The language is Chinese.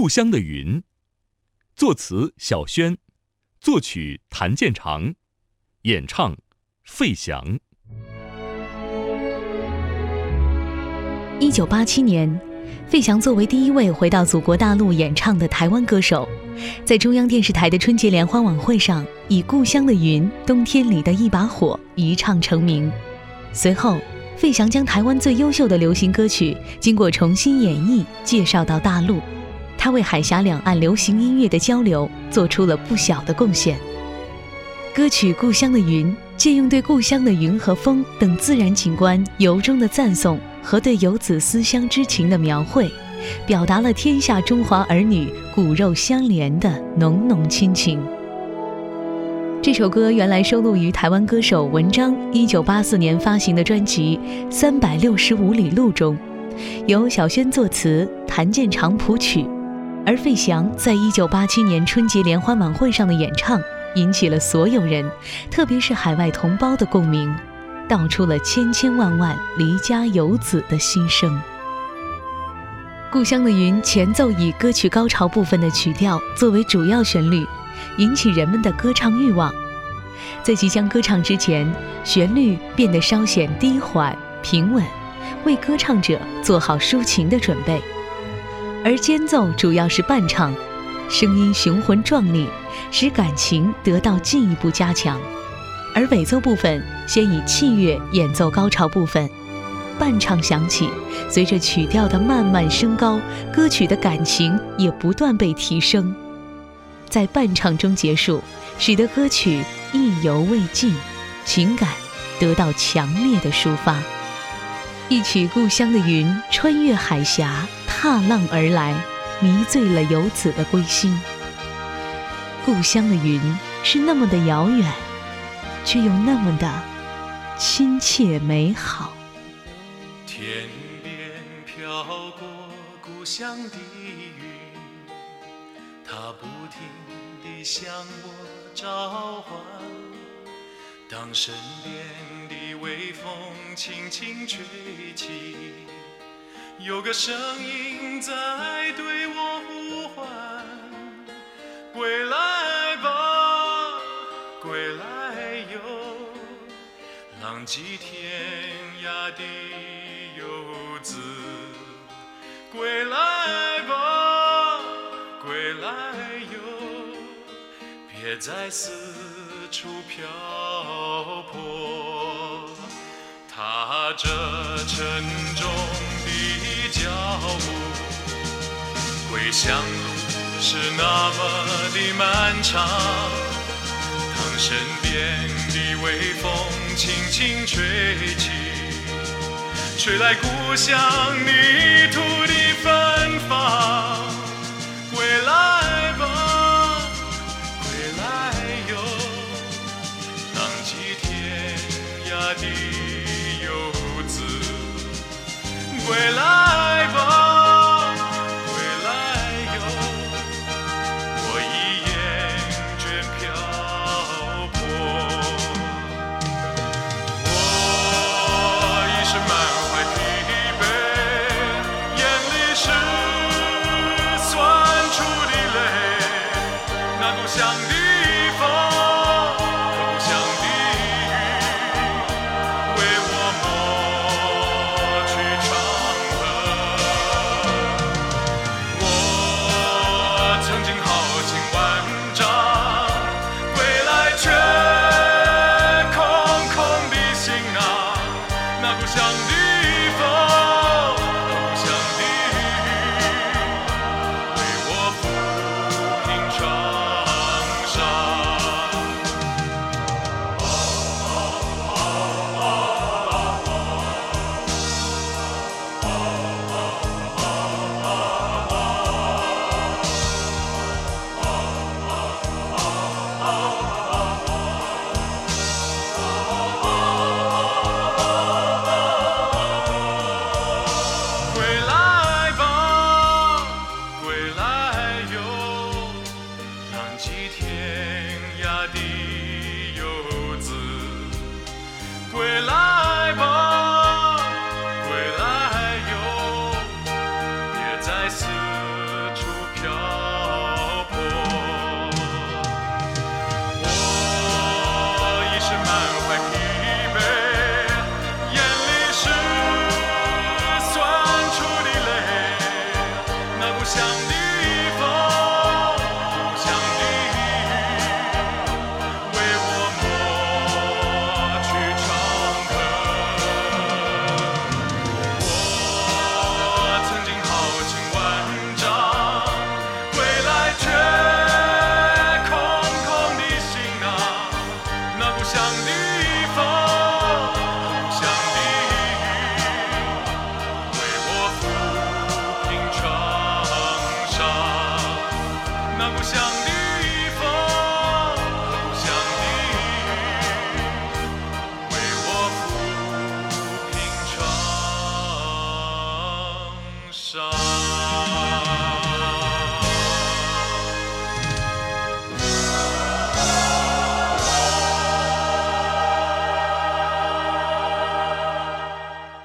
故乡的云》，作词小轩，作曲谭健常，演唱费翔。一九八七年，费翔作为第一位回到祖国大陆演唱的台湾歌手，在中央电视台的春节联欢晚会上，以《故乡的云》《冬天里的一把火》一唱成名。随后，费翔将台湾最优秀的流行歌曲经过重新演绎，介绍到大陆。他为海峡两岸流行音乐的交流做出了不小的贡献。歌曲《故乡的云》借用对故乡的云和风等自然景观由衷的赞颂和对游子思乡之情的描绘，表达了天下中华儿女骨肉相连的浓浓亲情。这首歌原来收录于台湾歌手文章1984年发行的专辑《三百六十五里路》中，由小轩作词，谭健常谱曲。而费翔在一九八七年春节联欢晚会上的演唱，引起了所有人，特别是海外同胞的共鸣，道出了千千万万离家游子的心声。《故乡的云》前奏以歌曲高潮部分的曲调作为主要旋律，引起人们的歌唱欲望。在即将歌唱之前，旋律变得稍显低缓平稳，为歌唱者做好抒情的准备。而间奏主要是伴唱，声音雄浑壮丽，使感情得到进一步加强。而尾奏部分先以器乐演奏高潮部分，伴唱响起，随着曲调的慢慢升高，歌曲的感情也不断被提升，在伴唱中结束，使得歌曲意犹未尽，情感得到强烈的抒发。一曲故乡的云，穿越海峡。踏浪而来，迷醉了游子的归心。故乡的云是那么的遥远，却又那么的亲切美好。天边飘过故乡的云，它不停地向我召唤。当身边的微风轻轻吹起。有个声音在对我呼唤，归来吧，归来哟，浪迹天涯的游子，归来吧，归来哟，别再四处漂泊，踏着沉重。脚步，归乡路是那么的漫长。当身边的微风轻轻吹起，吹来故乡泥土的芬芳。归来 Sunday.